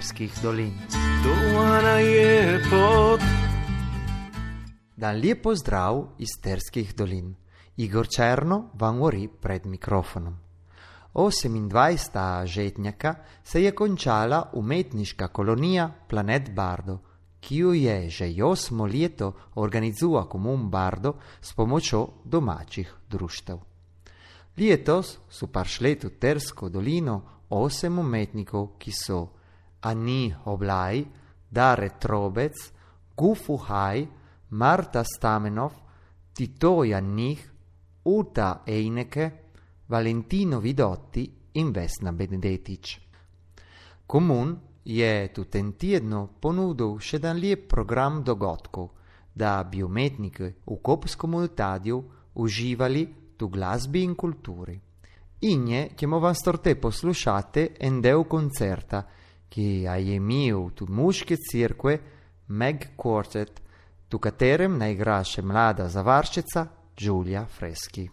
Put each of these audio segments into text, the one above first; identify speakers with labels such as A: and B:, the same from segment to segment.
A: Terskih dolin.
B: Je pot.
A: Dan lep pozdrav iz Terskih dolin. Igor Černo vam govori pred mikrofonom. 28. žetnjaka se je končala umetniška kolonija Planet Bardo, ki jo je že osmo leto organizira Komun Bardo s pomočjo domačih društev. Letos so prišli v Tersko dolino osem umetnikov, ki so Ani Oblaj, Dare Trobec, Gufu Haj, Marta Stamenov, Tito Jannih, Uta Eineke, Valentino Vidotti in Vesna Benedetič. Komun je tu ten tedno ponudil še dan lep program dogodkov, da bi umetniki v kopskom ultadju uživali tu glasbi in kulturi. In je, ki mu vam storte poslušate, en del koncerta, ki je imel tu muške cirkve Meg Quartet, tu katerem naj igra še mlada zavarščica Giulia Freschi.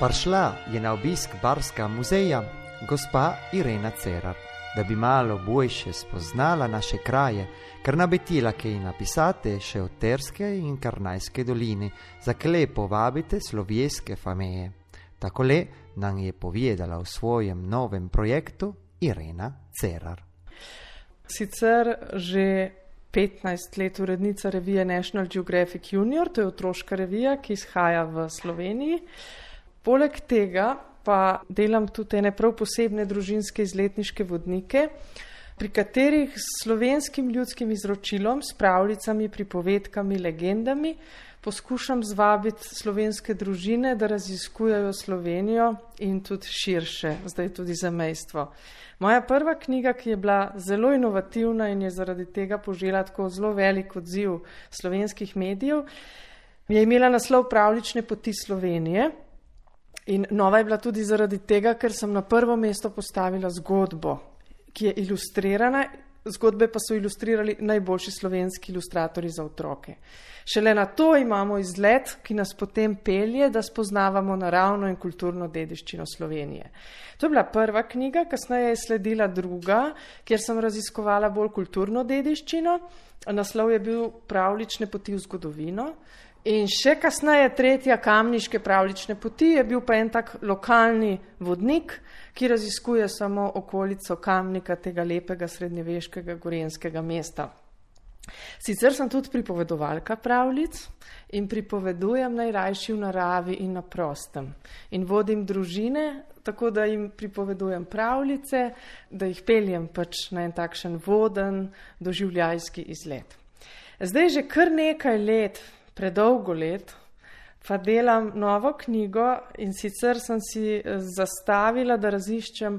A: Prišla je na obisk Barska muzeja gospa Irena Cerar, da bi malo boljše spoznala naše kraje, ker nabetila kaj napisate še od Terske in Karnajske doline, za kle povabite slovjeske fameje. Takole nam je povedala o svojem novem projektu Irena Cerar.
C: Sicer že 15 let urednica revije National Geographic Junior, to je otroška revija, ki izhaja v Sloveniji. Poleg tega pa delam tudi ene prav posebne družinske izletniške vodnike, pri katerih s slovenskim ljudskim izročilom, s pravljicami, pripovedkami, legendami poskušam zvabiti slovenske družine, da raziskujajo Slovenijo in tudi širše, zdaj tudi za mejstvo. Moja prva knjiga, ki je bila zelo inovativna in je zaradi tega požela tako zelo velik odziv slovenskih medijev, je imela naslov Pravlične poti Slovenije In nova je bila tudi zaradi tega, ker sem na prvo mesto postavila zgodbo, ki je ilustrirana, zgodbe pa so ilustrirali najboljši slovenski ilustratori za otroke. Šele na to imamo izlet, ki nas potem pelje, da spoznavamo naravno in kulturno dediščino Slovenije. To je bila prva knjiga, kasneje je sledila druga, kjer sem raziskovala bolj kulturno dediščino. Naslov je bil Pravlične poti v zgodovino. In še kasneje, tretja, kamniške pravlične poti, je bil pa en tak lokalni vodnik, ki raziskuje samo okolico kamnika tega lepega srednjeveškega gorenskega mesta. Sicer sem tudi pripovedovalka pravljic in pripovedujem najrajši v naravi in na prostem. In vodim družine, tako da jim pripovedujem pravljice, da jih peljem pač na en takšen voden doživljajski izlet. Zdaj že kar nekaj let, predolgo let, pa delam novo knjigo in sicer sem si zastavila, da raziščem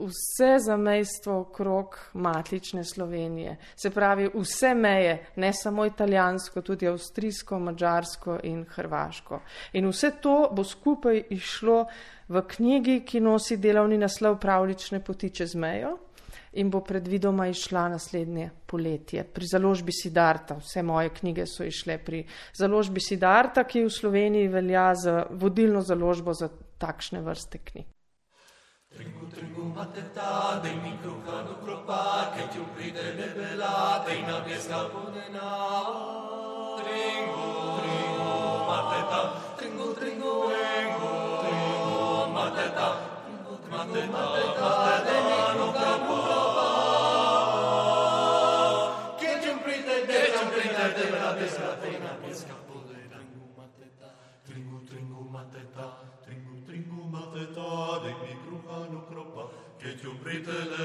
C: vse zamejstvo okrog matične Slovenije. Se pravi, vse meje, ne samo italijansko, tudi avstrijsko, mačarsko in hrvaško. In vse to bo skupaj išlo v knjigi, ki nosi delovni naslov Pravlične poti čez mejo in bo predvidoma išla naslednje poletje. Pri založbi Sidarta, vse moje knjige so išle pri založbi Sidarta, ki v Sloveniji velja za vodilno založbo za takšne vrste knjig. Tringu, tringu, mateta, dej mi kruha do kropa, keď ju pride nebela, dej na pieska podena. Tringu, tringu, mateta, tringu, tringu,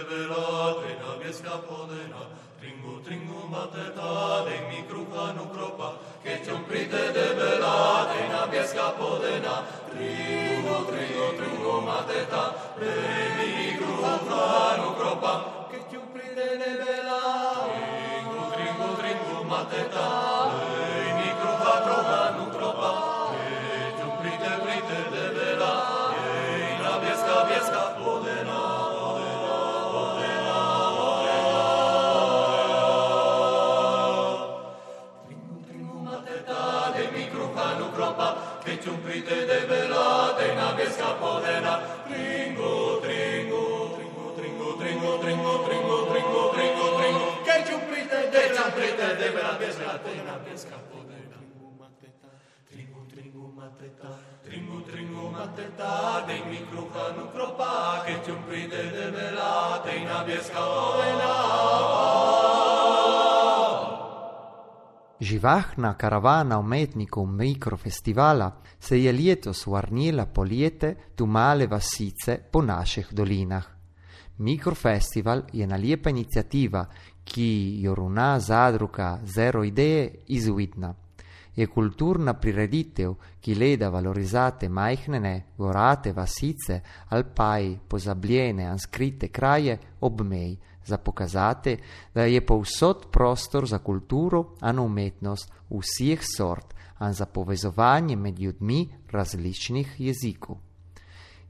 C: velātena, vieskapodena, tringu, tringu matetade, mi krupa nu kropa, kecion prite de velātena, vieskapodena, tringu, tringu, tringu mateta, de mi krupa nu kropa, kecion prite de velātena, tringu, tringu, tringu mateta, mateta, tringu, tringu, mateta, dej mi krucha nu kropa, keď un prite de velate na viesca podena.
A: Živahna karavana umetnikov mikrofestivala se je letos vrnila poljete tu male vasice po naših dolinah. Mikrofestival je nalepa inicijativa, ki jo runa zadruga Zero Ideje iz Vidna. Je kulturna prireditev, ki leda valorizate majhne, gorate vasice, alpaji, pozabljene, anskrite kraje ob meji za pokazati, da je povsod prostor za kulturo in umetnost vseh sort in za povezovanje med ljudmi različnih jezikov.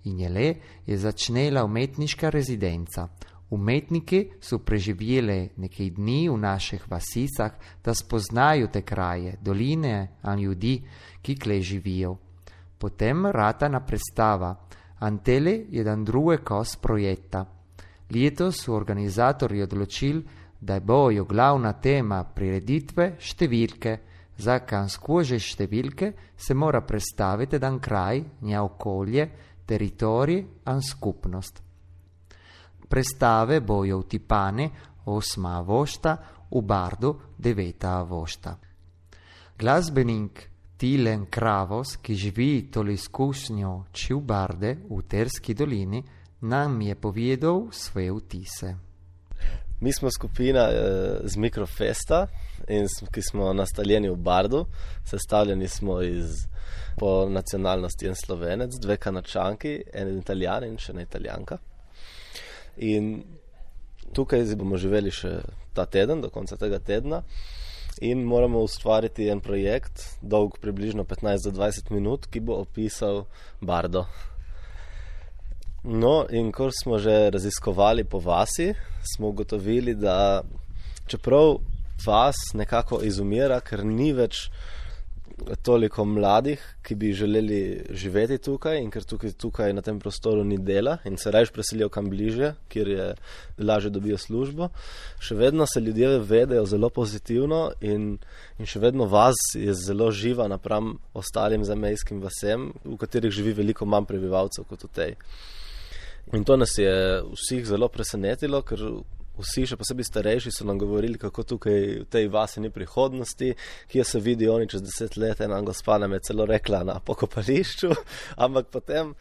A: In je le je začela umetniška rezidenca. Umetniki so preživeli nekaj dni v naših vasicah, da spoznajo te kraje, doline in ljudi, ki kle živijo. Potem rata na predstava. Antele je dan druge kos projekta. Letos so organizatorji odločili, da bojo glavna tema prireditve številke, za kan skože številke se mora predstaviti dan kraj, nja okolje, teritorij in skupnost. Predstave bojo vtipane 8. avošta, v Bardu 9. avošta. Glasbenik Tilen Kravos, ki živi tole izkušnjo či v Barde v Terski dolini, nam je povedal svoje vtise.
D: Mi smo skupina eh, z Mikrofesta, in, ki smo nastaljeni v Bardu. Sestavljeni smo iz po nacionalnosti en slovenec, dve kanačanki, en italijan in še ena italijanka. In tukaj bomo živeli še ta teden, do konca tega tedna. in moramo ustvariti en projekt, dolg približno 15 do 20 minut, ki bo opisal Bardo. No, in ko smo že raziskovali po vasi, smo ugotovili, da čeprav vas nekako izumira, ker ni več toliko mladih, ki bi želeli živeti tukaj in ker tukaj, tukaj na tem prostoru ni dela in se raje preselijo kam bliže, kjer je lažje dobijo službo. Še vedno se ljudje vedejo zelo pozitivno in, in še vedno vas je zelo živa napram ostalim zamejskim vasem, v katerih živi veliko manj prebivalcev kot v tej. In to nas je vseh zelo presenetilo, ker vsi, še posebej starejši, so nam govorili, kako tukaj v tej vasi ni prihodnosti, kje se vidijo oni čez deset let. Ena gospa nam je celo rekla na pokopališču, ampak potem.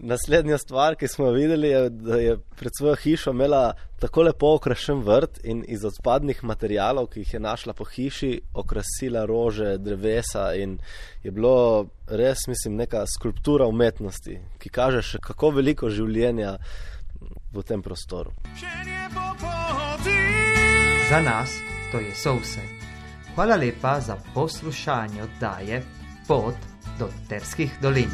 D: Naslednja stvar, ki smo videli, je, da je pred svojo hišo imela tako lepo okrašen vrt in iz odpadnih materijalov, ki jih je našla po hiši, okrasila rože, drevesa. In je bilo res, mislim, neka skulptura umetnosti, ki kaže še kako veliko življenja v tem prostoru.
A: Za nas to je vse. Hvala lepa za poslušanje oddaje Pot do Terskih dolin.